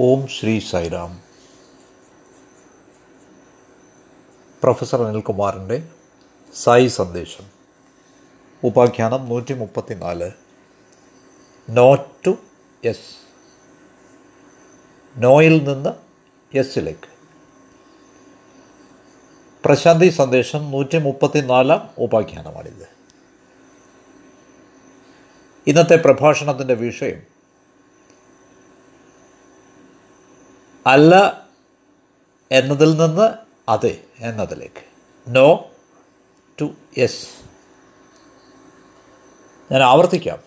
ഓം Shri Sairam. Professor അനിൽകുമാറിന്റെ സായി സന്ദേശം. ഉപാഖ്യാനം നൂറ്റി മുപ്പത്തിനാല് നോട്ട് ടു എസ് നോയിൽ നിന്ന് എസ്സിലേക്ക് പ്രശാന്തി സന്ദേശം നൂറ്റി മുപ്പത്തിനാലാം ഉപാഖ്യാനമാണിത്. ഇന്നത്തെ പ്രഭാഷണത്തിന്റെ വിഷയം അല്ല എന്നതിൽ നിന്ന് അതെ എന്നതിലേക്ക്. നോ ടു യെസ് ഞാൻ ആവർത്തിക്കാം.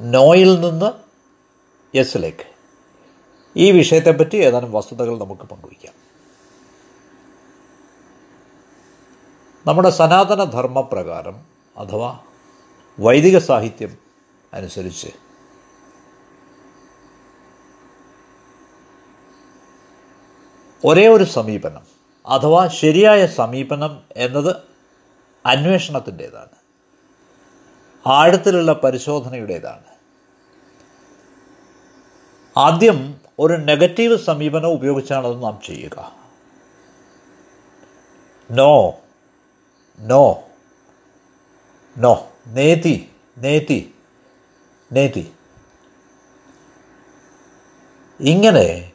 നോയിൽ നിന്ന് യെസ്സിലേക്ക് ഈ വിഷയത്തെപ്പറ്റി ഏതാനും വസ്തുതകൾ നമുക്ക് പങ്കുവയ്ക്കാം. നമ്മുടെ സനാതന ധർമ്മപ്രകാരം അഥവാ വൈദിക സാഹിത്യം അനുസരിച്ച് ഒരേ ഒരു സമീപനം അഥവാ ശരിയായ സമീപനം എന്നത് അന്വേഷണത്തിന്റേതാണ്. ആഴത്തിലുള്ള പരിശോധനയുടേതാണ്. ആദ്യം ഒരു നെഗറ്റീവ് സമീപനം ഉപയോഗിച്ചാണത് നാം ചെയ്യുക. നോ നോ നോ നേതി നേതി നേതി. ഇങ്ങനെ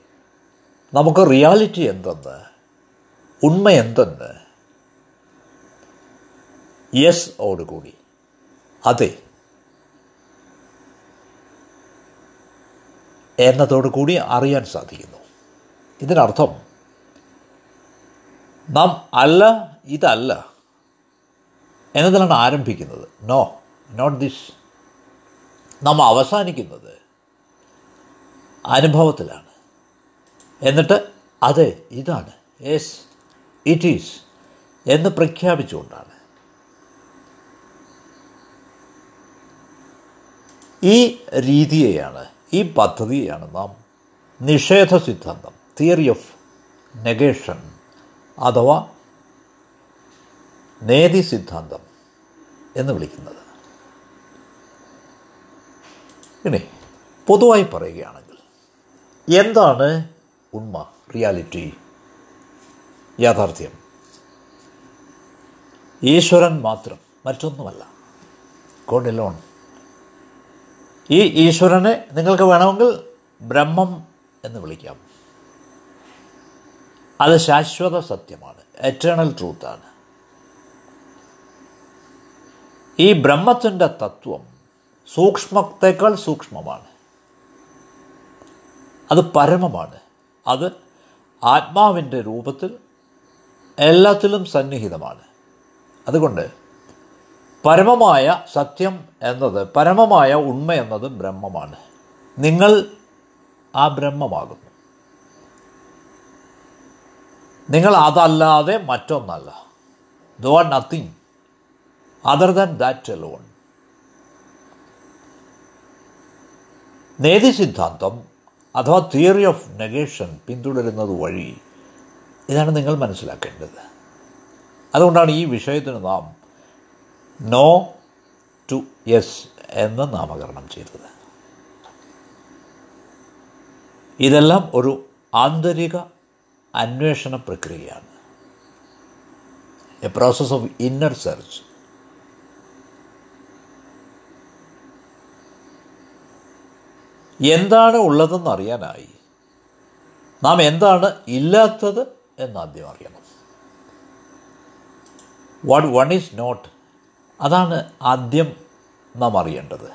നമുക്ക് റിയാലിറ്റി എന്തെന്ന്? ഉണ്മ എന്തെന്ന്? യെസ് ഓടുകൂടി. അതെ. എന്നതോടുകൂടി അറിയാൻ സാധിക്കുന്നു. ഇതിനർത്ഥം നാം അല്ല ഇതല്ല എന്നതിലാണ് ആരംഭിക്കുന്നത്. നോ നോട്ട് ദിസ് നാം അവസാനിക്കുന്നത് അനുഭവത്തിലാണ്. എന്നിട്ട് അതെ ഇതാണ്. യെസ് ഇറ്റ് ഈസ് എന്ന് പ്രഖ്യാപിച്ചുകൊണ്ടാണ്. ഈ രീതിയെയാണ് ഈ പദ്ധതിയെയാണ് നാം നിഷേധ സിദ്ധാന്തം തിയറി ഓഫ് നെഗേഷൻ അഥവാ നേതി സിദ്ധാന്തം എന്ന് വിളിക്കുന്നത്. ഇനി പൊതുവായി പറയുകയാണെങ്കിൽ എന്താണ് ഉണ്മ റിയാലിറ്റി യാഥാർത്ഥ്യം. ഈശ്വരൻ മാത്രം മറ്റൊന്നുമല്ല. ഗോഡ് ഈ ഈശ്വരനെ നിങ്ങൾക്ക് വേണമെങ്കിൽ ബ്രഹ്മം എന്ന് വിളിക്കാം. അത് ശാശ്വത സത്യമാണ്. എറ്റേണൽ ട്രൂത്താണ് ഈ ബ്രഹ്മത്തിന്റെ തത്വം സൂക്ഷ്മത്തേക്കാൾ സൂക്ഷ്മമാണ്. അത് പരമമാണ്. അത് ആത്മാവിന്റെ രൂപത്തിൽ എല്ലാത്തിലും സന്നിഹിതമാണ്. അതുകൊണ്ട് പരമമായ സത്യം എന്നത് പരമമായ ഉണ്മ എന്നത് ബ്രഹ്മമാണ്. നിങ്ങൾ ആ ബ്രഹ്മമാകുന്നു. നിങ്ങൾ അതല്ലാതെ മറ്റൊന്നല്ല. Thou are nothing other than that alone. നേതി സിദ്ധാന്തം അഥവാ തിയറി ഓഫ് നെഗേഷൻ പിന്തുടരുന്നത് വഴി ഇതാണ് നിങ്ങൾ മനസ്സിലാക്കേണ്ടത്. അതുകൊണ്ടാണ് ഈ വിഷയത്തിന് നാം നോ ടു യെസ് എന്ന് നാമകരണം ചെയ്തത്. ഇതെല്ലാം ഒരു ആന്തരിക അന്വേഷണ പ്രക്രിയയാണ്. A process of inner search എന്താണ് ഉള്ളതെന്ന് അറിയാനായി. നാം എന്താണ് ഇല്ലാത്തത് എന്നാദ്യം അറിയണം. വാട്ട് വൺ ഈസ് നോട്ട് അതാണ് ആദ്യം നാം അറിയേണ്ടത്.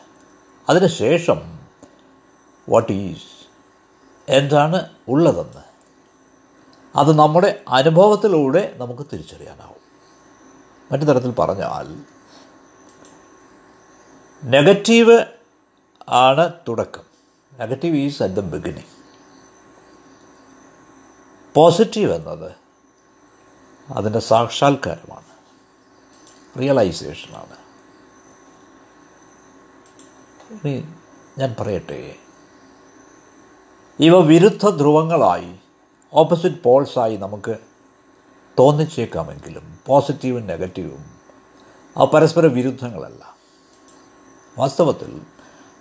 അതിനുശേഷം വാട്ട് ഈസ് എന്താണ് ഉള്ളതെന്ന്. അത് നമ്മുടെ അനുഭവത്തിലൂടെ നമുക്ക് തിരിച്ചറിയാനാവും. മറ്റു തരത്തിൽ പറഞ്ഞാൽ നെഗറ്റീവ് ആണ് തുടക്കം. Negative is at the beginning positive എന്നത് അതിന്റെ സാക്ഷാത്കാരമാണ്. റിയലൈസേഷനാണ് ഇനി ഞാൻ പറയട്ടെ. ഇവ വിരുദ്ധ ധ്രുവങ്ങളായി ഓപ്പോസിറ്റ് പോൾസായി നമുക്ക് തോന്നിച്ചേക്കാമെങ്കിലും പോസിറ്റീവും നെഗറ്റീവും അവ പരസ്പര വിരുദ്ധങ്ങളല്ല. വാസ്തവത്തിൽ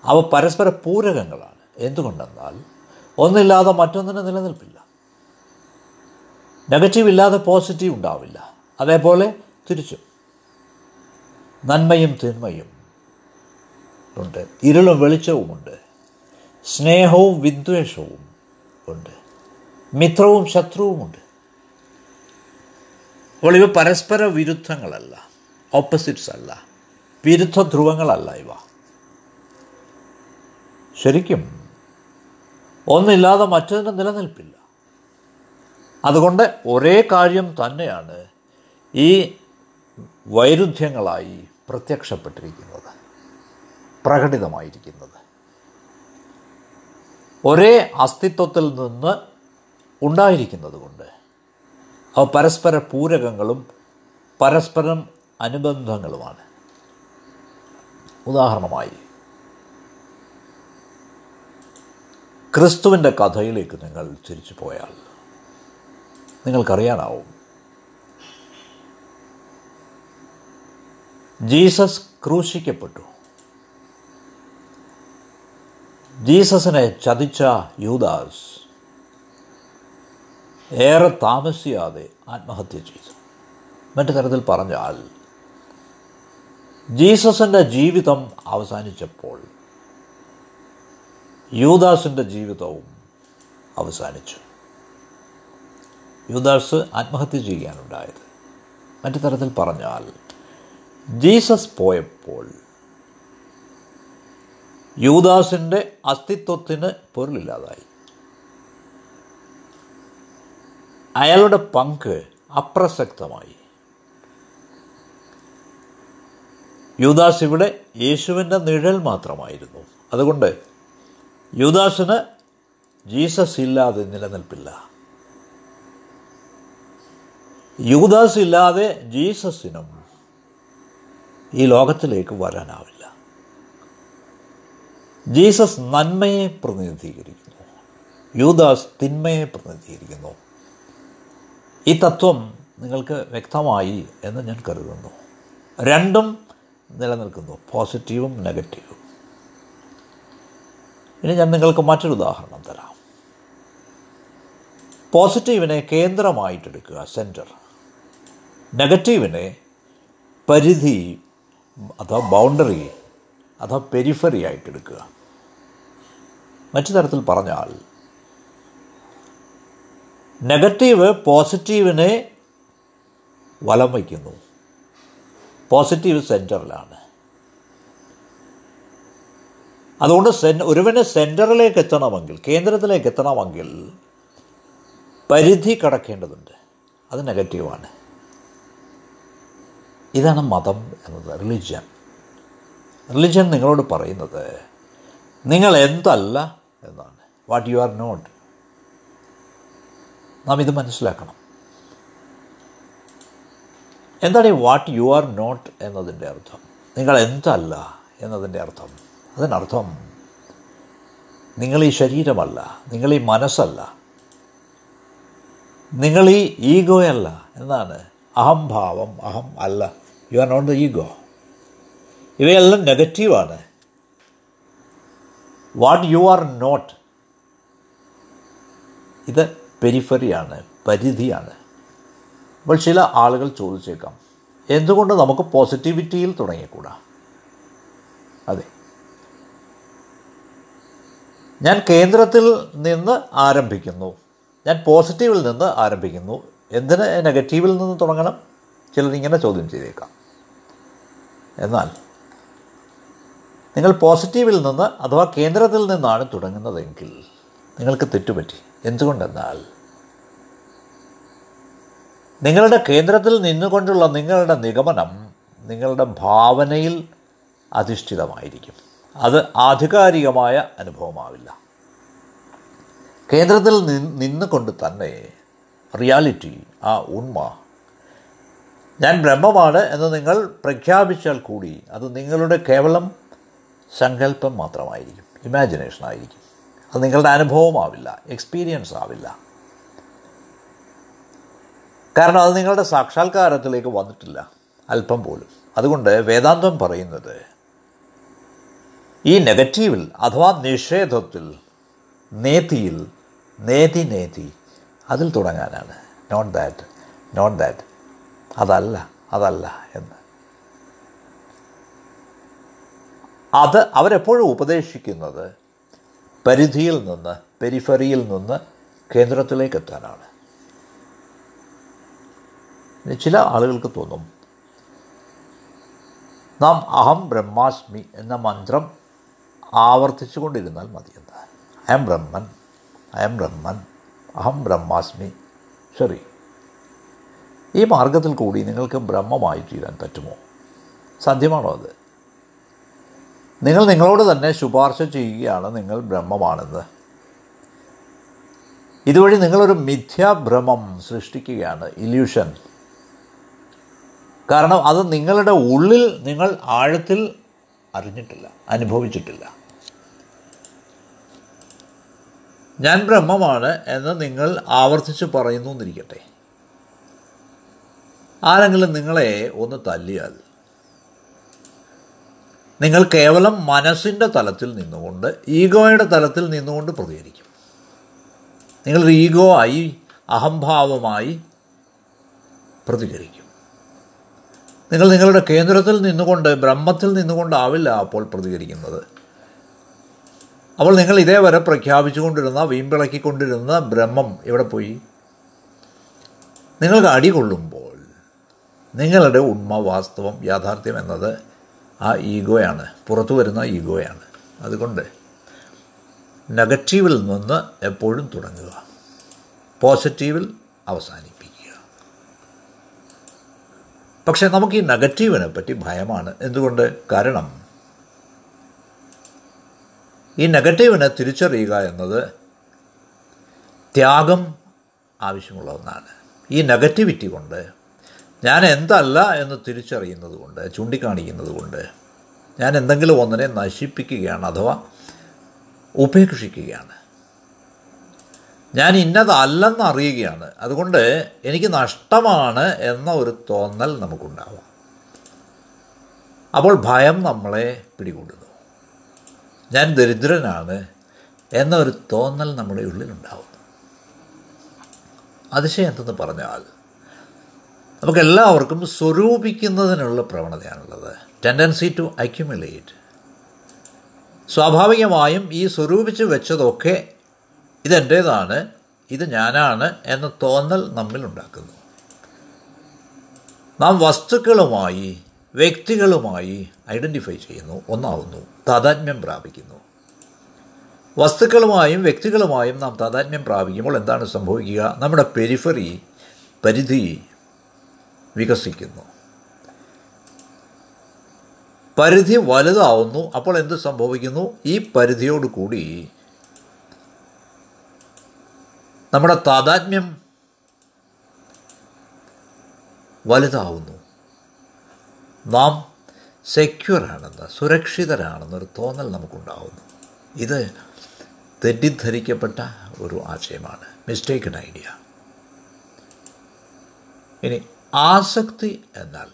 അവ പരസ്പര പൂരകങ്ങളാണ്. എന്തുകൊണ്ടെന്നാൽ ഒന്നില്ലാതെ മറ്റൊന്നിന് നിലനിൽപ്പില്ല. നെഗറ്റീവ് ഇല്ലാതെ പോസിറ്റീവ് ഉണ്ടാവില്ല. അതേപോലെ തിരിച്ചും. നന്മയും തിന്മയും ഉണ്ട്. ഇരുളും വെളിച്ചവുമുണ്ട് സ്നേഹവും വിദ്വേഷവും ഉണ്ട്. മിത്രവും ശത്രുവുമുണ്ട് അപ്പോൾ ഇവ പരസ്പര വിരുദ്ധങ്ങളല്ല ഓപ്പോസിറ്റ്സ് അല്ല വിരുദ്ധ ധ്രുവങ്ങളല്ല ഇവ. ശരിക്കും ഒന്നില്ലാതെ മറ്റൊന്നിന് നിലനിൽപ്പില്ല. അതുകൊണ്ട് ഒരേ കാര്യം തന്നെയാണ് ഈ വൈരുദ്ധ്യങ്ങളായി പ്രത്യക്ഷപ്പെട്ടിരിക്കുന്നത് പ്രകടിതമായിരിക്കുന്നത്. ഒരേ അസ്തിത്വത്തിൽ നിന്ന് ഉണ്ടായിരിക്കുന്നത് കൊണ്ട് അവ പരസ്പര പൂരകങ്ങളും പരസ്പരം അനുബന്ധങ്ങളുമാണ്. ഉദാഹരണമായി ക്രിസ്തുവിന്റെ കഥയിലേക്ക് നിങ്ങൾ തിരിച്ചു പോയാൽ നിങ്ങൾക്കറിയാനാവും. ജീസസ് ക്രൂശിക്കപ്പെട്ടു. ജീസസിനെ ചതിച്ച യൂദാസ് ഏറെ താമസിയാതെ ആത്മഹത്യ ചെയ്തു. മറ്റു തരത്തിൽ പറഞ്ഞാൽ ജീസസിന്റെ ജീവിതം അവസാനിച്ചപ്പോൾ യൂദാസിന്റെ ജീവിതവും അവസാനിച്ചു. യൂദാസ് ആത്മഹത്യ ചെയ്യാനുണ്ടായത്. മറ്റു തരത്തിൽ പറഞ്ഞാൽ ജീസസ് പോയപ്പോൾ യൂദാസിന്റെ അസ്തിത്വത്തിന് പൊരുളില്ലാതായി. അയാളുടെ പങ്ക് അപ്രസക്തമായി. യൂദാസ് ഇവിടെ യേശുവിന്റെ നിഴൽ മാത്രമായിരുന്നു. അതുകൊണ്ട് യൂദാസിന് ജീസസ് ഇല്ലാതെ നിലനിൽപ്പില്ല. യൂദാസ് ഇല്ലാതെ ജീസസിനും ഈ ലോകത്തിലേക്ക് വരാനാവില്ല. ജീസസ് നന്മയെ പ്രതിനിധീകരിക്കുന്നു. യൂദാസ് തിന്മയെ പ്രതിനിധീകരിക്കുന്നു. ഈ തത്വം നിങ്ങൾക്ക് വ്യക്തമായി എന്ന് ഞാൻ കരുതുന്നു. രണ്ടും നിലനിൽക്കുന്നു പോസിറ്റീവും നെഗറ്റീവും. ഇനി ഞാൻ നിങ്ങൾക്ക് മറ്റൊരു ഉദാഹരണം തരാം. പോസിറ്റീവിനെ കേന്ദ്രമായിട്ടെടുക്കുക സെന്റർ നെഗറ്റീവിനെ പരിധി അഥവാ ബൗണ്ടറി അഥവാ പെരിഫറി ആയിട്ടെടുക്കുക. മറ്റു തരത്തിൽ പറഞ്ഞാൽ നെഗറ്റീവ് പോസിറ്റീവിനെ വലം വയ്ക്കുന്നു. പോസിറ്റീവ് സെന്ററിലാണ് അതുകൊണ്ട് സെൻ ഒരുവന് സെന്ററിലേക്ക് എത്തണമെങ്കിൽ കേന്ദ്രത്തിലേക്ക് എത്തണമെങ്കിൽ പരിധി കടക്കേണ്ടതുണ്ട്. അത് നെഗറ്റീവാണ് ഇതാണ് മതം എന്നത് റിലിജ്യൻ റിലിജ്യൻ നിങ്ങളോട് പറയുന്നത് നിങ്ങൾ എന്തല്ല എന്നാണ്. വാട്ട് യു ആർ നോട്ട് നാം ഇത് മനസ്സിലാക്കണം. എന്താണ് ഈ വാട്ട് യു ആർ നോട്ട് എന്നതിന്റെ അർത്ഥം? നിങ്ങൾ എന്തല്ല എന്നതിന്റെ അർത്ഥം. അതിനർത്ഥം നിങ്ങൾ ഈ ശരീരമല്ല നിങ്ങൾ ഈ മനസ്സല്ല നിങ്ങൾ ഈ ഈഗോയല്ല എന്നാണ് അഹംഭാവം അഹം അല്ല. You are not the ego ഇവയെല്ലാം നെഗറ്റീവാണ്. വാട്ട് യു ആർ നോട്ട് ഇത് പെരിഫറിയാണ് പരിധിയാണ്. അപ്പോൾ ചില ആളുകൾ ചോദിച്ചേക്കാം എന്തുകൊണ്ട് നമുക്ക് പോസിറ്റിവിറ്റിയിൽ തുടങ്ങിക്കൂടാ? അതെ. ഞാൻ കേന്ദ്രത്തിൽ നിന്ന് ആരംഭിക്കുന്നു. ഞാൻ പോസിറ്റീവിൽ നിന്ന് ആരംഭിക്കുന്നു. എന്തിന് നെഗറ്റീവിൽ നിന്ന് തുടങ്ങണം? ചിലരിങ്ങനെ ചോദ്യം ചെയ്തേക്കാം. എന്നാൽ നിങ്ങൾ പോസിറ്റീവിൽ നിന്ന് അഥവാ കേന്ദ്രത്തിൽ നിന്നാണ് തുടങ്ങുന്നതെങ്കിൽ നിങ്ങൾക്ക് തെറ്റുപറ്റി. എന്തുകൊണ്ടെന്നാൽ നിങ്ങളുടെ കേന്ദ്രത്തിൽ നിന്നുകൊണ്ടുള്ള നിങ്ങളുടെ നിഗമനം നിങ്ങളുടെ ഭാവനയിൽ അധിഷ്ഠിതമായിരിക്കും. അത് ആധികാരികമായ അനുഭവമാവില്ല. കേന്ദ്രത്തിൽ നിന്നുകൊണ്ട് തന്നെ റിയാലിറ്റി ആ ഉണ്മ ഞാൻ ബ്രഹ്മമാണ് എന്ന് നിങ്ങൾ പ്രഖ്യാപിച്ചാൽ കൂടി അത് നിങ്ങളുടെ കേവലം സങ്കല്പം മാത്രമായിരിക്കും ഇമാജിനേഷൻ ആയിരിക്കും. അത് നിങ്ങളുടെ അനുഭവമാവില്ല എക്സ്പീരിയൻസ് ആവില്ല. കാരണം അത് നിങ്ങളുടെ സാക്ഷാത്കാരത്തിലേക്ക് വന്നിട്ടില്ല അല്പം പോലും. അതുകൊണ്ട് വേദാന്തം പറയുന്നത് ഈ നെഗറ്റീവിൽ അഥവാ നിഷേധത്തിൽ നേതിയിൽ നേതി നേതി അതിൽ തുടങ്ങാനാണ്. നോട്ട് ദാറ്റ് നോട്ട് ദാറ്റ് അതല്ല അതല്ല എന്ന്. അത് അവരെപ്പോഴും ഉപദേശിക്കുന്നത് പരിധിയിൽ നിന്ന് പെരിഫറിയിൽ നിന്ന് കേന്ദ്രത്തിലേക്ക് എത്താനാണ് ചില ആളുകൾക്ക് തോന്നും. നാം അഹം ബ്രഹ്മാസ്മി എന്ന മന്ത്രം ആവർത്തിച്ചു കൊണ്ടിരുന്നാൽ മതിയെന്ന് am Brahman I am Brahman അഹം ബ്രഹ്മാസ്മി. ശരി ഈ മാർഗത്തിൽ കൂടി നിങ്ങൾക്ക് ബ്രഹ്മമായി തീരാൻ പറ്റുമോ? സാധ്യമാണോ അത്? നിങ്ങൾ നിങ്ങളോട് തന്നെ ശുപാർശ ചെയ്യുകയാണ് നിങ്ങൾ ബ്രഹ്മമാണെന്ന്. ഇതുവഴി നിങ്ങളൊരു മിഥ്യാഭ്രമം സൃഷ്ടിക്കുകയാണ് ഇല്യൂഷൻ കാരണം അത് നിങ്ങളുടെ ഉള്ളിൽ നിങ്ങൾ ആഴത്തിൽ അറിഞ്ഞിട്ടില്ല അനുഭവിച്ചിട്ടില്ല. ഞാൻ ബ്രഹ്മമാണ് എന്ന് നിങ്ങൾ ആവർത്തിച്ച് പറയുന്നു എന്നിരിക്കട്ടെ ആരെങ്കിലും നിങ്ങളെ ഒന്ന് തല്ലിയാൽ നിങ്ങൾ കേവലം മനസ്സിന്റെ തലത്തിൽ നിന്നുകൊണ്ട് ഈഗോയുടെ തലത്തിൽ നിന്നുകൊണ്ട് പ്രതികരിക്കും. നിങ്ങളൊരു ഈഗോ ആയി അഹംഭാവമായി പ്രതികരിക്കും. നിങ്ങൾ നിങ്ങളുടെ കേന്ദ്രത്തിൽ നിന്നുകൊണ്ട് ബ്രഹ്മത്തിൽ നിന്നുകൊണ്ടാവില്ല അപ്പോൾ പ്രതികരിക്കുന്നത്. അപ്പോൾ നിങ്ങൾ ഇതേവരെ പ്രഖ്യാപിച്ചുകൊണ്ടിരുന്ന വീമ്പിളക്കിക്കൊണ്ടിരുന്ന ബ്രഹ്മം എവിടെ പോയി? നിങ്ങൾക്ക് അടി കൊള്ളുമ്പോൾ നിങ്ങളുടെ ഉണ്മ വാസ്തവം യാഥാർത്ഥ്യം എന്നത് ആ ഈഗോയാണ്. പുറത്തു വരുന്ന ഈഗോയാണ്. അതുകൊണ്ട് നെഗറ്റീവിൽ നിന്ന് എപ്പോഴും തുടങ്ങുക. പോസിറ്റീവിൽ അവസാനിപ്പിക്കുക പക്ഷേ നമുക്ക് ഈ നെഗറ്റീവിനെ പറ്റി ഭയമാണ്. എന്തുകൊണ്ട്? കാരണം ഈ നെഗറ്റീവിനെ തിരിച്ചറിയുക എന്നത് ത്യാഗം ആവശ്യമുള്ള ഒന്നാണ്. ഈ നെഗറ്റിവിറ്റി കൊണ്ട് ഞാൻ എന്തല്ല എന്ന് തിരിച്ചറിയുന്നത് കൊണ്ട് ചൂണ്ടിക്കാണിക്കുന്നത് കൊണ്ട് ഞാൻ എന്തെങ്കിലും ഒന്നിനെ നശിപ്പിക്കുകയാണ് അഥവാ ഉപേക്ഷിക്കുകയാണ്. ഞാൻ ഇന്നതല്ലെന്ന് അറിയുകയാണ്. അതുകൊണ്ട് എനിക്ക് നഷ്ടമാണ് എന്ന ഒരു തോന്നൽ നമുക്കുണ്ടാവാം. അപ്പോൾ ഭയം നമ്മളെ പിടികൂടുന്നു. ഞാൻ ദരിദ്രനാണ് എന്ന ഒരു തോന്നൽ നമ്മുടെ ഉള്ളിലുണ്ടാവുന്നു. അതിശയം എന്തെന്ന് പറഞ്ഞാൽ നമുക്കെല്ലാവർക്കും സ്വരൂപിക്കുന്നതിനുള്ള പ്രവണതയാണുള്ളത്. ടെൻഡൻസി ടു അക്യുമുലേറ്റ് സ്വാഭാവികമായും ഈ സ്വരൂപിച്ച് വെച്ചതൊക്കെ ഇതെന്റേതാണ് ഇത് ഞാനാണ് എന്ന തോന്നൽ നമ്മിൽ ഉണ്ടാക്കുന്നു. നാം വസ്തുക്കളുമായി വ്യക്തികളുമായി ഐഡന്റിഫൈ ചെയ്യുന്നു ഒന്നാവുന്നു താതാത്മ്യം പ്രാപിക്കുന്നു. വസ്തുക്കളുമായും വ്യക്തികളുമായും നാം താതാത്മ്യം പ്രാപിക്കുമ്പോൾ എന്താണ് സംഭവിക്കുക? നമ്മുടെ പെരിഫറി പരിധി വികസിക്കുന്നു. പരിധി വലുതാവുന്നു അപ്പോൾ എന്ത് സംഭവിക്കുന്നു? ഈ പരിധിയോട് കൂടി നമ്മുടെ താതാത്മ്യം വലുതാവുന്നു. നാം സെക്യൂറാണെന്ന് സുരക്ഷിതരാണെന്നൊരു തോന്നൽ നമുക്കുണ്ടാവുന്നു. ഇത് തെറ്റിദ്ധരിക്കപ്പെട്ട ഒരു ആശയമാണ്. മിസ്റ്റേക്കൺ ഐഡിയ ഇനി ആസക്തി എന്നാൽ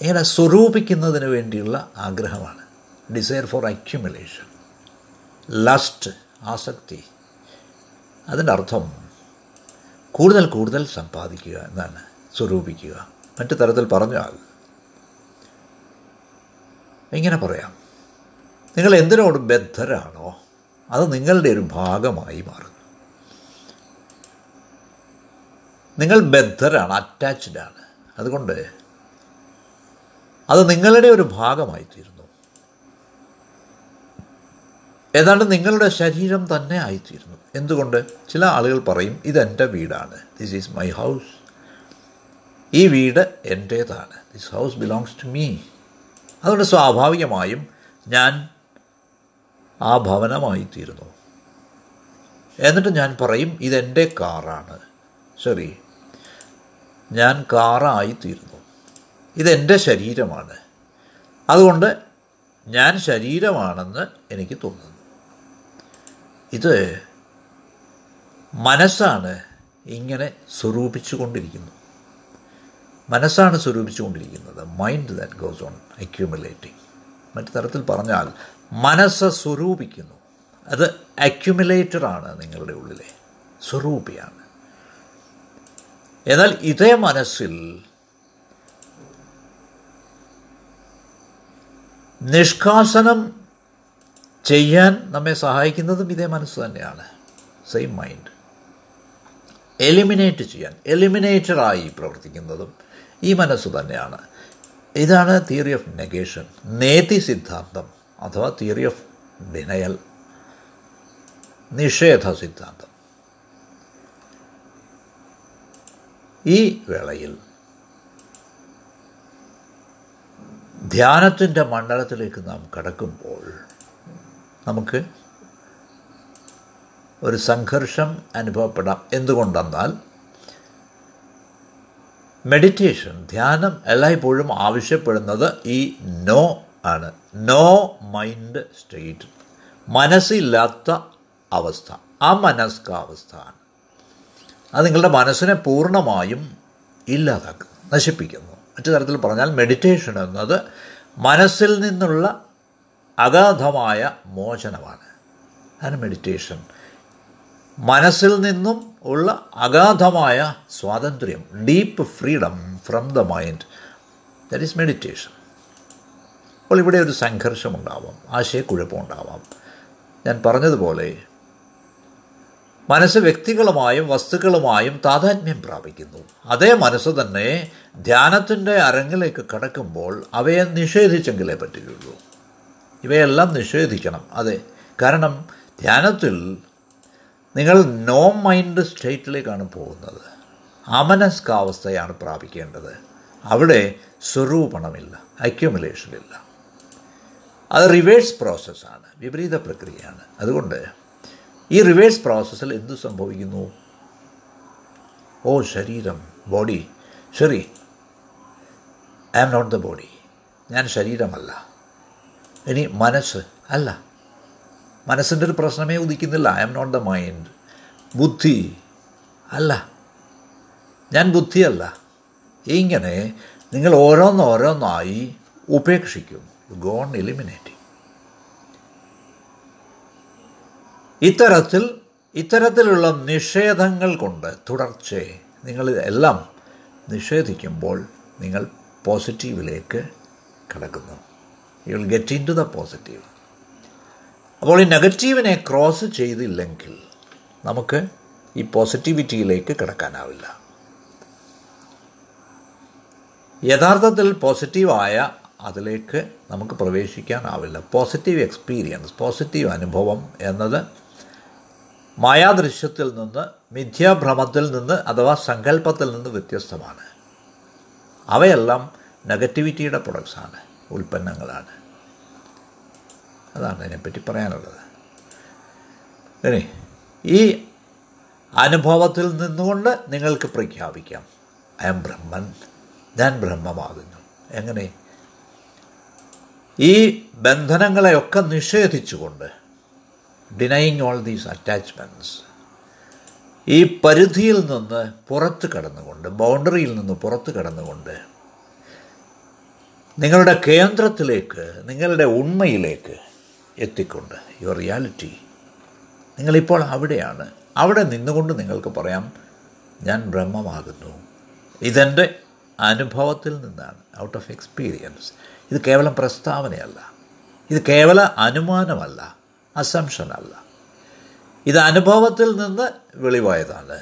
ഇങ്ങനെ സ്വരൂപിക്കുന്നതിന് വേണ്ടിയുള്ള ആഗ്രഹമാണ്. ഡിസയർ ഫോർ അക്യുമുലേഷൻ ലസ്റ്റ് ആസക്തി. അതിന്റെ അർത്ഥം കൂടുതൽ കൂടുതൽ സമ്പാദിക്കുക എന്നാണ് സ്വരൂപിക്കുക. മറ്റു തരത്തിൽ പറഞ്ഞാൽ ഇങ്ങനെ പറയാം. നിങ്ങൾ എന്തിനോട് ബദ്ധരാണോ അത് നിങ്ങളുടെ ഒരു ഭാഗമായി മാറുന്നു. നിങ്ങൾ ബദ്ധരാണ് അറ്റാച്ച്ഡ് ആണ് അതുകൊണ്ട് അത് നിങ്ങളുടെ ഒരു ഭാഗമായി തീരുന്നു. ഏതാണ്ട് നിങ്ങളുടെ ശരീരം തന്നെ ആയിത്തീരുന്നു. എന്തുകൊണ്ട്? ചില ആളുകൾ പറയും ഇതെന്റെ വീടാണ്. ദിസ് ഈസ് മൈ ഹൗസ് ഈ വീട് എന്റേതാണ് this house belongs to me അതുകൊണ്ട് സ്വാഭാവികമായും ഞാൻ ആ ഭവനമായി തീരുന്നു. എന്നിട്ട് ഞാൻ പറയും ഇതെന്റെ കാറാണ്. ശരി ഞാൻ കാറായി തീരുന്നു. ഇതെന്റെ ശരീരമാണ്. അതുകൊണ്ട് ഞാൻ ശരീരമാണെന്ന് എനിക്ക് തോന്നുന്നു. ഇത് മനസ്സാണ് ഇങ്ങനെ സ്വരൂപിച്ചു കൊണ്ടിരിക്കുന്നു മനസ്സാണ് സ്വരൂപിച്ചു കൊണ്ടിരിക്കുന്നത് mind that goes on accumulating മറ്റു തരത്തിൽ പറഞ്ഞാൽ മനസ്സ് സ്വരൂപിക്കുന്നു. അത് അക്യുമുലേറ്ററാണ് നിങ്ങളുടെ ഉള്ളിലെ. സ്വരൂപിയാണ്. എന്നാൽ ഇതേ മനസ്സിൽ നിഷ്കാസനം ചെയ്യാൻ നമ്മെ സഹായിക്കുന്നതും ഇതേ മനസ്സ് തന്നെയാണ്. സെയിം മൈൻഡ് എലിമിനേറ്റ് ചെയ്യാൻ എലിമിനേറ്ററായി പ്രവർത്തിക്കുന്നതും ഈ മനസ്സ് തന്നെയാണ്. ഇതാണ് തിയറി ഓഫ് നെഗേഷൻ നേതി സിദ്ധാന്തം അഥവാ തിയറി ഓഫ് ഡിനയൽ നിഷേധ സിദ്ധാന്തം. ഈ വേളയിൽ ധ്യാനത്തിന്റെ മണ്ഡലത്തിലേക്ക് നാം കടക്കുമ്പോൾ നമുക്ക് ഒരു സംഘർഷം അനുഭവപ്പെടാം. എന്തുകൊണ്ടെന്നാൽ മെഡിറ്റേഷൻ ധ്യാനം എല്ലായ്പ്പോഴും ആവശ്യപ്പെടുന്നത് ഈ നോ ആണ്. നോ മൈൻഡ് സ്റ്റേറ്റ് മനസ്സില്ലാത്ത അവസ്ഥ. ആ മനസ്കാവസ്ഥയാണ് അത് നിങ്ങളുടെ മനസ്സിനെ പൂർണമായും ഇല്ലാതാക്കുന്നു നശിപ്പിക്കുന്നു. മറ്റു തരത്തിൽ പറഞ്ഞാൽ മെഡിറ്റേഷൻ എന്നത് മനസ്സിൽ നിന്നുള്ള അഗാധമായ മോചനമാണ്. അതാണ് മെഡിറ്റേഷൻ മനസ്സിൽ നിന്നും ഉള്ള അഗാധമായ സ്വാതന്ത്ര്യം deep freedom from the mind that is meditation അപ്പോൾ ഇവിടെ ഒരു സംഘർഷമുണ്ടാവാം ആശയക്കുഴപ്പമുണ്ടാവാം. ഞാൻ പറഞ്ഞതുപോലെ മനസ്സ് വ്യക്തികളുമായും വസ്തുക്കളുമായും താതാത്മ്യം പ്രാപിക്കുന്നു. അതേ മനസ്സ് തന്നെ ധ്യാനത്തിന്റെ അരങ്ങിലേക്ക് കടക്കുമ്പോൾ അവയെ നിഷേധിച്ചെങ്കിലേ പറ്റുകയുള്ളൂ. ഇവയെല്ലാം നിഷേധിക്കണം അതെ. കാരണം ധ്യാനത്തിൽ നിങ്ങൾ നോ മൈൻഡ് സ്റ്റേറ്റിലേക്കാണ് പോകുന്നത്. അമനസ്കാവസ്ഥയാണ് പ്രാപിക്കേണ്ടത്. അവിടെ സ്വരൂപണമില്ല അക്യുമുലേഷനില്ല അത് റിവേഴ്സ് പ്രോസസ്സാണ് വിപരീത പ്രക്രിയയാണ്. അതുകൊണ്ട് ഈ റിവേഴ്സ് പ്രോസസ്സിൽ എന്തു സംഭവിക്കുന്നു? ഓ ശരീരം ബോഡി ശരി I am not the body ഞാൻ ശരീരമല്ല. ഇനി മനസ്സ് അല്ല. മനസ്സിന്റെ ഒരു പ്രശ്നമേ ഉദിക്കുന്നില്ല. I am not the mind ബുദ്ധി അല്ല. ഞാൻ ബുദ്ധിയല്ല. ഇങ്ങനെ നിങ്ങൾ ഓരോന്നോരോന്നായി ഉപേക്ഷിക്കും. ഗോൺ എലിമിനേറ്റ് ഇത്തരത്തിൽ ഇത്തരത്തിലുള്ള നിഷേധങ്ങൾ കൊണ്ട് തുടർച്ചയെ നിങ്ങൾ എല്ലാം നിഷേധിക്കുമ്പോൾ നിങ്ങൾ പോസിറ്റീവിലേക്ക് കടക്കുന്നു. You will get into the positive അപ്പോൾ ഈ നെഗറ്റീവിനെ ക്രോസ് ചെയ്തില്ലെങ്കിൽ നമുക്ക് ഈ പോസിറ്റിവിറ്റിയിലേക്ക് കിടക്കാനാവില്ല. യഥാർത്ഥത്തിൽ പോസിറ്റീവായ അതിലേക്ക് നമുക്ക് പ്രവേശിക്കാനാവില്ല. പോസിറ്റീവ് എക്സ്പീരിയൻസ് പോസിറ്റീവ് അനുഭവം എന്നത് മായാദൃശ്യത്തിൽ നിന്ന് മിഥ്യാഭ്രമത്തിൽ നിന്ന് അഥവാ സങ്കല്പത്തിൽ നിന്ന് വ്യത്യസ്തമാണ്. അവയെല്ലാം നെഗറ്റിവിറ്റിയുടെ പ്രൊഡക്ട്സാണ് ഉൽപ്പന്നങ്ങളാണ്. അതാണ് അതിനെപ്പറ്റി പറയാനുള്ളത്. ഇനി ഈ അനുഭവത്തിൽ നിന്നുകൊണ്ട് നിങ്ങൾക്ക് പ്രഖ്യാപിക്കാം. ഐ എം ബ്രഹ്മൻ ഞാൻ ബ്രഹ്മമാകുന്നു. എങ്ങനെ? ഈ ബന്ധനങ്ങളെയൊക്കെ നിഷേധിച്ചുകൊണ്ട് ഡിനൈങ് ഓൾ ദീസ് അറ്റാച്ച്മെന്റ്സ് ഈ പരിധിയിൽ നിന്ന് പുറത്ത് കടന്നുകൊണ്ട് ബൗണ്ടറിയിൽ നിന്ന് പുറത്ത് കടന്നുകൊണ്ട് നിങ്ങളുടെ കേന്ദ്രത്തിലേക്ക് നിങ്ങളുടെ ഉണ്മയിലേക്ക് എത്തിക്കൊണ്ട്. യുവർ റിയാലിറ്റി നിങ്ങളിപ്പോൾ അവിടെയാണ്. അവിടെ നിന്നുകൊണ്ട് നിങ്ങൾക്ക് പറയാം ഞാൻ ബ്രഹ്മമാകുന്നു. ഇതെന്റെ അനുഭവത്തിൽ നിന്നാണ്. ഔട്ട് ഓഫ് എക്സ്പീരിയൻസ് ഇത് കേവലം പ്രസ്താവനയല്ല. ഇത് കേവല അനുമാനമല്ല. അസംഷനല്ല ഇത് അനുഭവത്തിൽ നിന്ന് വെളിവായതാണ്.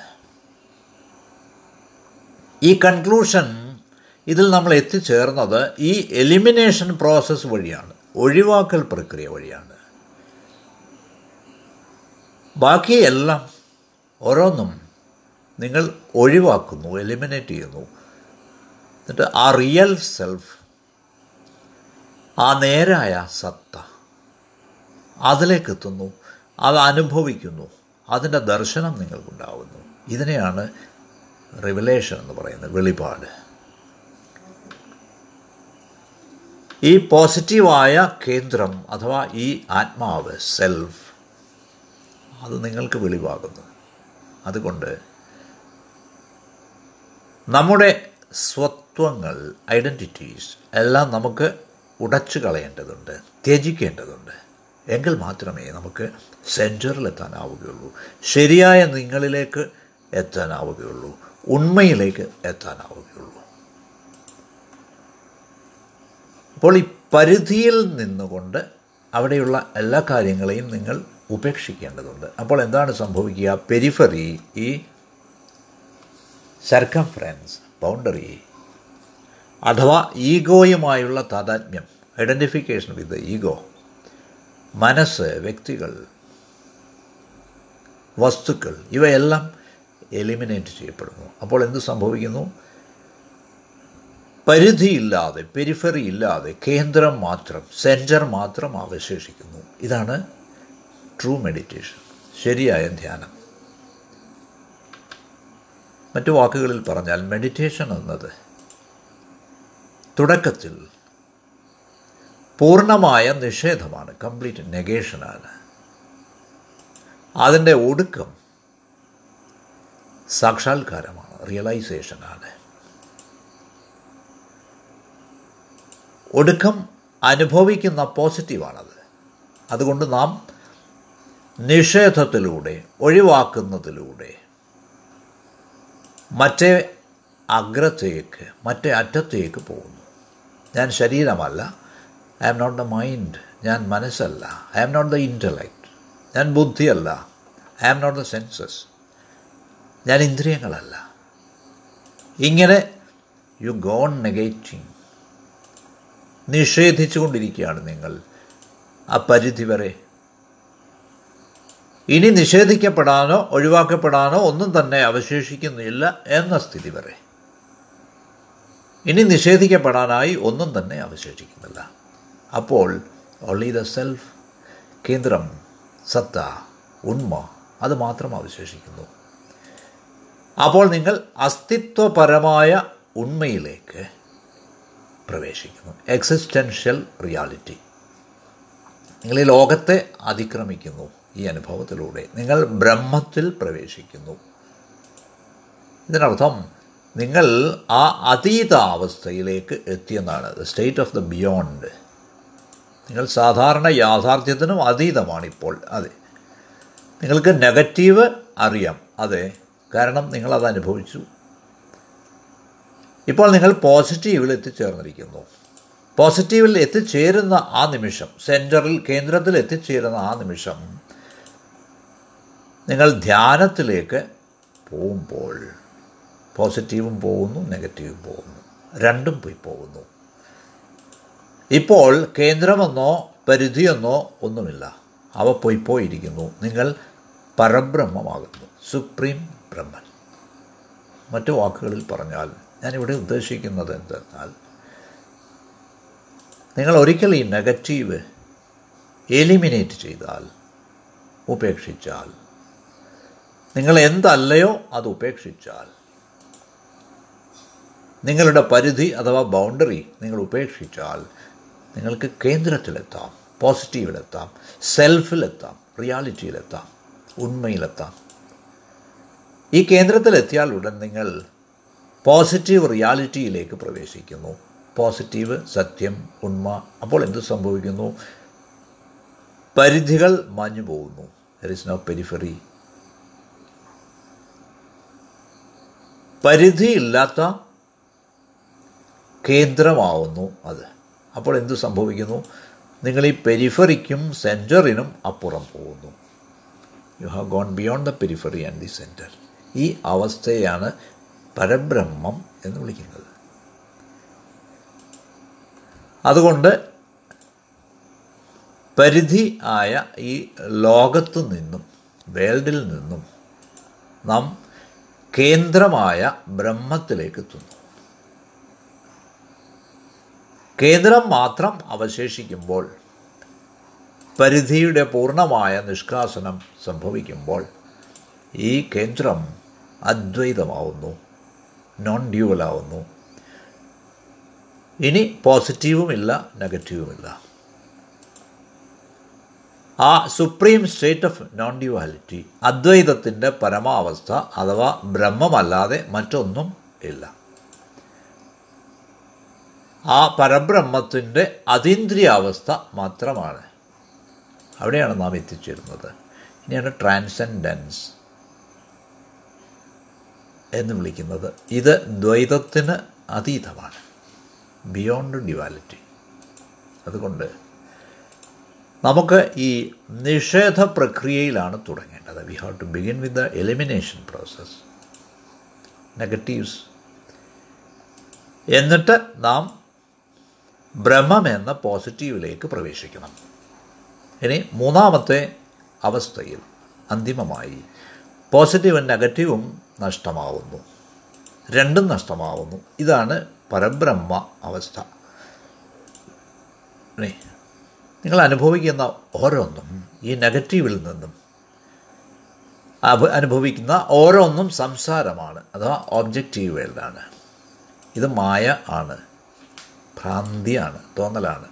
ഈ കൺക്ലൂഷൻ ഇതിൽ നമ്മൾ എത്തിച്ചേർന്നത് ഈ എലിമിനേഷൻ പ്രോസസ്സ് വഴിയാണ്. ഒഴിവാക്കൽ പ്രക്രിയ വഴിയാണ്. ബാക്കിയെല്ലാം ഓരോന്നും നിങ്ങൾ ഒഴിവാക്കുന്നു എലിമിനേറ്റ് ചെയ്യുന്നു. എന്നിട്ട് ആ റിയൽ സെൽഫ് ആ നേരായ സത്ത അതിലേക്ക് എത്തുന്നു അത് അനുഭവിക്കുന്നു അതിന്റെ ദർശനം നിങ്ങൾക്കുണ്ടാവുന്നു. ഇതിനെയാണ് റിവലേഷൻ എന്ന് പറയുന്നത് വെളിപാട്. ഈ പോസിറ്റീവായ കേന്ദ്രം അഥവാ ഈ ആത്മാവ് സെൽഫ് അത് നിങ്ങൾക്ക് വെളിവാകുന്നു. അതുകൊണ്ട് നമ്മുടെ സ്വത്വങ്ങൾ ഐഡന്റിറ്റീസ് എല്ലാം നമുക്ക് ഉടച്ചു കളയേണ്ടതുണ്ട് ത്യജിക്കേണ്ടതുണ്ട്. എങ്കിൽ മാത്രമേ നമുക്ക് സെന്ററിലെത്താനാവുകയുള്ളൂ ശരിയായ നിങ്ങളിലേക്ക് എത്താനാവുകയുള്ളൂ. ഉണ്മയിലേക്ക് എത്താനാവുകയുള്ളൂ. അപ്പോൾ ഈ പരിധിയിൽ നിന്നുകൊണ്ട് അവിടെയുള്ള എല്ലാ കാര്യങ്ങളെയും നിങ്ങൾ ഉപേക്ഷിക്കേണ്ടതുണ്ട്. അപ്പോൾ എന്താണ് സംഭവിക്കുക? പെരിഫറി ഈ സർക്കംഫറൻസ് ബൗണ്ടറി അഥവാ ഈഗോയുമായുള്ള താതാത്മ്യം ഐഡന്റിഫിക്കേഷൻ വിത്ത് ഈഗോ മനസ്സ് വ്യക്തികൾ വസ്തുക്കൾ ഇവയെല്ലാം എലിമിനേറ്റ് ചെയ്യപ്പെടുന്നു. അപ്പോൾ എന്ത് സംഭവിക്കുന്നു? പരിധിയില്ലാതെ പെരിഫറി ഇല്ലാതെ കേന്ദ്രം മാത്രം സെന്റർ മാത്രം അവശേഷിക്കുന്നു. ഇതാണ് ട്രൂ മെഡിറ്റേഷൻ. ശരിയായ ധ്യാനം. മറ്റു വാക്കുകളിൽ പറഞ്ഞാൽ മെഡിറ്റേഷൻ എന്നത് തുടക്കത്തിൽ പൂർണമായ നിഷേധമാണ് കംപ്ലീറ്റ് നെഗേഷനാണ്. അതിന്റെ ഒടുക്കം സാക്ഷാത്കാരമാണ് റിയലൈസേഷനാണ്. ഒടുക്കം അനുഭവിക്കുന്ന പോസിറ്റീവാണത്. അതുകൊണ്ട് നാം നിഷേധത്തിലൂടെ ഒഴിവാക്കുന്നതിലൂടെ മറ്റേ അഗ്രത്തേക്ക് മറ്റേ അറ്റത്തേക്ക് പോകുന്നു. ഞാൻ ശരീരമല്ല I am not the mind ഞാൻ മനസ്സല്ല I am not the intellect ഞാൻ ബുദ്ധിയല്ല I am not the senses ഞാൻ ഇന്ദ്രിയങ്ങളല്ല. ഇങ്ങനെ യു ഗോൺ നെഗേറ്റിംഗ് നിഷേധിച്ചുകൊണ്ടിരിക്കുകയാണ് നിങ്ങൾ. ആ പരിധി വരെ. ഇനി നിഷേധിക്കപ്പെടാനോ ഒഴിവാക്കപ്പെടാനോ ഒന്നും തന്നെ അവശേഷിക്കുന്നില്ല എന്ന സ്ഥിതി വരെ. ഇനി നിഷേധിക്കപ്പെടാനായി ഒന്നും തന്നെ അവശേഷിക്കുന്നില്ല. അപ്പോൾ ഓൺലി ദ സെൽഫ് കേന്ദ്രം സത്ത ഉണ്മ അത് മാത്രം അവശേഷിക്കുന്നു. അപ്പോൾ നിങ്ങൾ അസ്തിത്വപരമായ ഉണ്മയിലേക്ക് പ്രവേശിക്കുന്നു. എക്സിസ്റ്റൻഷ്യൽ റിയാലിറ്റി നിങ്ങൾ ഈ ലോകത്തെ അതിക്രമിക്കുന്നു ഈ അനുഭവത്തിലൂടെ. നിങ്ങൾ ബ്രഹ്മത്തിൽ പ്രവേശിക്കുന്നു. ഇതിനർത്ഥം നിങ്ങൾ ആ അതീതാവസ്ഥയിലേക്ക് എത്തിയെന്നാണ്. The state of the beyond നിങ്ങൾ സാധാരണ യാഥാർത്ഥ്യത്തിനും അതീതമാണ് ഇപ്പോൾ അതെ. നിങ്ങൾക്ക് നെഗറ്റീവ് അറിയാം. അതെ. കാരണം നിങ്ങളത് അനുഭവിച്ചു. ഇപ്പോൾ നിങ്ങൾ പോസിറ്റീവിൽ എത്തിച്ചേർന്നിരിക്കുന്നു. പോസിറ്റീവിൽ എത്തിച്ചേരുന്ന ആ നിമിഷം സെന്ററിൽ കേന്ദ്രത്തിൽ എത്തിച്ചേരുന്ന ആ നിമിഷം നിങ്ങൾ ധ്യാനത്തിലേക്ക് പോകുമ്പോൾ പോസിറ്റീവും പോകുന്നു നെഗറ്റീവും പോകുന്നു. രണ്ടും പോയി പോകുന്നു. ഇപ്പോൾ കേന്ദ്രമെന്നോ പരിധിയെന്നോ ഒന്നുമില്ല. അവ പോയി പോയിരിക്കുന്നു. നിങ്ങൾ പരബ്രഹ്മമാകുന്നു. സുപ്രീം ബ്രഹ്മൻ. മറ്റു വാക്കുകളിൽ പറഞ്ഞാൽ ഞാനിവിടെ ഉദ്ദേശിക്കുന്നത് എന്തെന്നാൽ നിങ്ങൾ ഒരിക്കൽ ഈ നെഗറ്റീവ് എലിമിനേറ്റ് ചെയ്താൽ ഉപേക്ഷിച്ചാൽ നിങ്ങൾ എന്തല്ലയോ അത് ഉപേക്ഷിച്ചാൽ നിങ്ങളുടെ പരിധി അഥവാ ബൗണ്ടറി നിങ്ങൾ ഉപേക്ഷിച്ചാൽ നിങ്ങൾക്ക് കേന്ദ്രത്തിലെത്താം പോസിറ്റീവിലെത്താം സെൽഫിലെത്താം റിയാലിറ്റിയിലെത്താം ഉണ്മയിലെത്താം. ഈ കേന്ദ്രത്തിലെത്തിയാൽ ഉടൻ നിങ്ങൾ പോസിറ്റീവ് റിയാലിറ്റിയിലേക്ക് പ്രവേശിക്കുന്നു. പോസിറ്റീവ് സത്യം ഉണ്മ. അപ്പോൾ എന്ത് സംഭവിക്കുന്നു? പരിധികൾ മാഞ്ഞു പോകുന്നു. ദർ ഇസ് നോ പെരിഫറി പരിധിയില്ലാത്ത കേന്ദ്രമാവുന്നു അത്. അപ്പോൾ എന്ത് സംഭവിക്കുന്നു? നിങ്ങൾ ഈ പെരിഫറിക്കും സെന്ററിനും അപ്പുറം പോകുന്നു. You have gone beyond the periphery and the centre ഈ അവസ്ഥയാണ് പരബ്രഹ്മം എന്ന് വിളിക്കുന്നത്. അതുകൊണ്ട് പരിധി ആയ ഈ ലോകത്തു നിന്നും വേൾഡിൽ നിന്നും നാം കേന്ദ്രമായ ബ്രഹ്മത്തിലേക്ക് എത്തുന്നു. കേന്ദ്രം മാത്രം അവശേഷിക്കുമ്പോൾ പരിധിയുടെ പൂർണമായ നിഷ്കാസനം സംഭവിക്കുമ്പോൾ ഈ കേന്ദ്രം അദ്വൈതമാവുന്നു. നോൺ ഡ്യൂവലാവുന്നു ഇനി പോസിറ്റീവുമില്ല നെഗറ്റീവുമില്ല ആ supreme state of non duality അദ്വൈതത്തിന്റെ പരമാവസ്ഥ അഥവാ ബ്രഹ്മമല്ലാതെ മറ്റൊന്നും ഇല്ല. ആ പരബ്രഹ്മത്തിന്റെ അതീന്ദ്രിയാവസ്ഥ മാത്രമാണ്. അവിടെയാണ് നാം എത്തിച്ചേരുന്നത്. ഇനിയാണ് ട്രാൻസെൻഡൻസ് എന്ന് വിളിക്കുന്നത് ഇത് ദ്വൈതത്തിന് അതീതമാണ്. ബിയോണ്ട് ഡ്യുവാലിറ്റി അതുകൊണ്ട് നമുക്ക് ഈ നിഷേധ പ്രക്രിയയിലാണ് തുടങ്ങേണ്ടത്. We have to begin with the elimination process negatives എന്നിട്ട് നാം ബ്രഹ്മം എന്ന പോസിറ്റീവിലേക്ക് പ്രവേശിക്കണം. ഇനി മൂന്നാമത്തെ അവസ്ഥയിൽ അന്തിമമായി പോസിറ്റീവും നെഗറ്റീവും നഷ്ടമാവുന്നു. രണ്ടും നഷ്ടമാവുന്നു. ഇതാണ് പരബ്രഹ്മ അവസ്ഥ. നിങ്ങൾ അനുഭവിക്കുന്ന ഓരോന്നും ഈ നെഗറ്റീവിൽ നിന്നും അനുഭവിക്കുന്ന ഓരോന്നും സംസാരമാണ്. അഥവാ ഒബ്ജക്റ്റീവ് വേൾഡാണ്. ഇത് മായ ആണ്. ഭ്രാന്തിയാണ്. തോന്നലാണ്.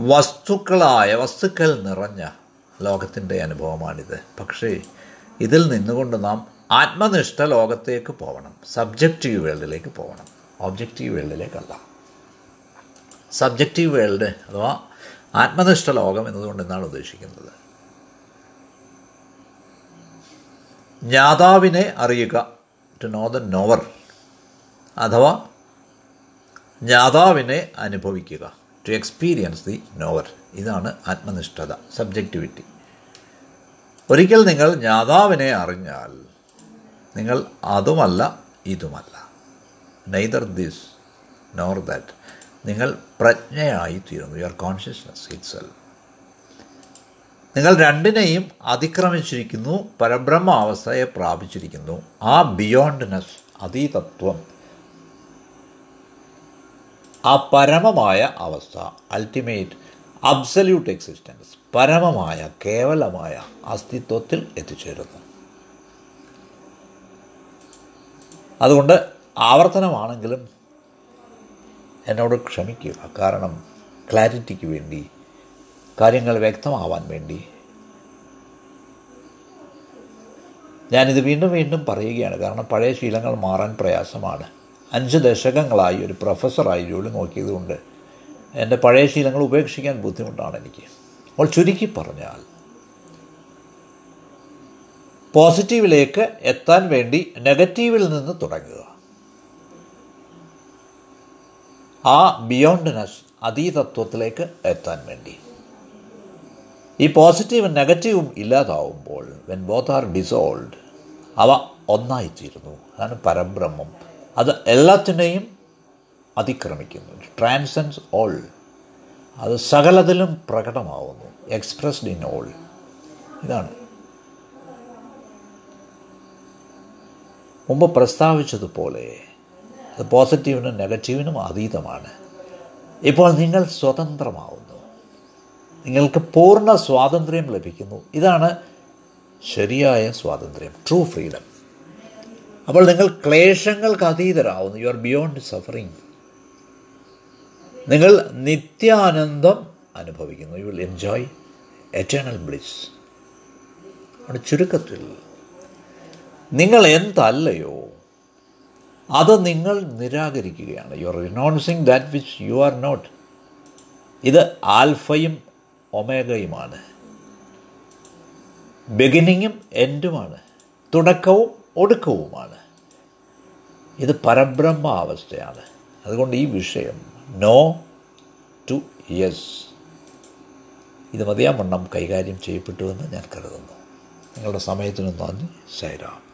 വസ്തുക്കളായ വസ്തുക്കൾ നിറഞ്ഞ ലോകത്തിന്റെ അനുഭവമാണിത്. പക്ഷേ ഇതിൽ നിന്നുകൊണ്ട് നാം ആത്മനിഷ്ഠ ലോകത്തേക്ക് പോകണം സബ്ജക്റ്റീവ് വേൾഡിലേക്ക് പോകണം ഒബ്ജക്റ്റീവ് വേൾഡിലേക്കല്ല. സബ്ജക്റ്റീവ് വേൾഡ് അഥവാ ആത്മനിഷ്ഠ ലോകം എന്നതുകൊണ്ട് എന്നാണ് ഉദ്ദേശിക്കുന്നത്? ജ്ഞാതാവിനെ അറിയുക ടു നോ ദ നോവർ അഥവാ ജ്ഞാതാവിനെ അനുഭവിക്കുക. ടു എക്സ്പീരിയൻസ് ദി നോവർ ഇതാണ് ആത്മനിഷ്ഠത സബ്ജക്റ്റിവിറ്റി ഒരിക്കൽ നിങ്ങൾ ജ്ഞാതാവിനെ അറിഞ്ഞാൽ നിങ്ങൾ അതുമല്ല ഇതുമല്ല. നെയ്തർ ദിസ് നോർ ദാറ്റ് നിങ്ങൾ പ്രജ്ഞയായി തീരുന്നു. യുവർ കോൺഷ്യസ്നസ് ഇറ്റ്സെൽ നിങ്ങൾ രണ്ടിനെയും അതിക്രമിച്ചിരിക്കുന്നു പരബ്രഹ്മ അവസ്ഥയെ പ്രാപിച്ചിരിക്കുന്നു. ആ ബിയോണ്ട്നെസ് അതീതത്വം ആ പരമമായ അവസ്ഥ അൾട്ടിമേറ്റ് അബ്സല്യൂട്ട് എക്സിസ്റ്റൻസ് പരമമായ കേവലമായ അസ്തിത്വത്തിൽ എത്തിച്ചേരുന്നു. അതുകൊണ്ട് ആവർത്തനമാണെങ്കിലും എന്നോട് ക്ഷമിക്കുക. കാരണം ക്ലാരിറ്റിക്ക് വേണ്ടി കാര്യങ്ങൾ വ്യക്തമാവാൻ വേണ്ടി ഞാനിത് വീണ്ടും വീണ്ടും പറയുകയാണ്. കാരണം പഴയ ശീലങ്ങൾ മാറാൻ പ്രയാസമാണ്. അഞ്ച് ദശകങ്ങളായി ഒരു പ്രൊഫസറായി ജോലി നോക്കിയതുകൊണ്ട് എന്റെ പഴയ ശീലങ്ങൾ ഉപേക്ഷിക്കാൻ ബുദ്ധിമുട്ടാണ് എനിക്ക്. അപ്പോൾ ചുരുക്കി പറഞ്ഞാൽ പോസിറ്റീവിലേക്ക് എത്താൻ വേണ്ടി നെഗറ്റീവിൽ നിന്ന് തുടങ്ങുക. ആ ബിയോണ്ട്നെസ് അതീതത്വത്തിലേക്ക് എത്താൻ വേണ്ടി. ഈ പോസിറ്റീവും നെഗറ്റീവും ഇല്ലാതാവുമ്പോൾ വെൻ ബോത്ത് ആർ ഡിസോൾഡ് അവ ഒന്നായിത്തീരുന്നു. അതാണ് പരബ്രഹ്മം. അത് എല്ലാത്തിനെയും അതിക്രമിക്കുന്നു. ട്രാൻസൻസ് ഓൾ അത് സകലതിലും പ്രകടമാവുന്നു. എക്സ്പ്രസ്ഡ് ഇൻ ഓൾ ഇതാണ്. മുമ്പ് പ്രസ്താവിച്ചതുപോലെ അത് പോസിറ്റീവിനും നെഗറ്റീവിനും അതീതമാണ്. ഇപ്പോൾ നിങ്ങൾ സ്വതന്ത്രമാവുന്നു. നിങ്ങൾക്ക് പൂർണ സ്വാതന്ത്ര്യം ലഭിക്കുന്നു. ഇതാണ് ശരിയായ സ്വാതന്ത്ര്യം. ട്രൂ ഫ്രീഡം അപ്പോൾ നിങ്ങൾ ക്ലേശങ്ങൾക്ക് അതീതരാകുന്നു യു ആർ ബിയോണ്ട് സഫറിങ് നിങ്ങൾ നിത്യാനന്ദം അനുഭവിക്കുന്നു. You will enjoy eternal bliss അവിടെ ചുരുക്കത്തിൽ നിങ്ങൾ എന്തല്ലയോ അത് നിങ്ങൾ നിരാകരിക്കുകയാണ്. You are renouncing that which you are not ഇത് ആൽഫയും ഒമേഗയുമാണ്. ബിഗിനിങ്ങും എൻഡുമാണ് തുടക്കവും ഒടുക്കവുമാണ്. ഇത് പരബ്രഹ്മ അവസ്ഥയാണ് അതുകൊണ്ട് ഈ വിഷയം നോ ടു യെസ് ഇത് മതിയാവണ്ണം കൈകാര്യം ചെയ്യപ്പെട്ടുവെന്ന് ഞാൻ കരുതുന്നു. നിങ്ങളുടെ സമയത്തിന് നന്ദി. സൈറാം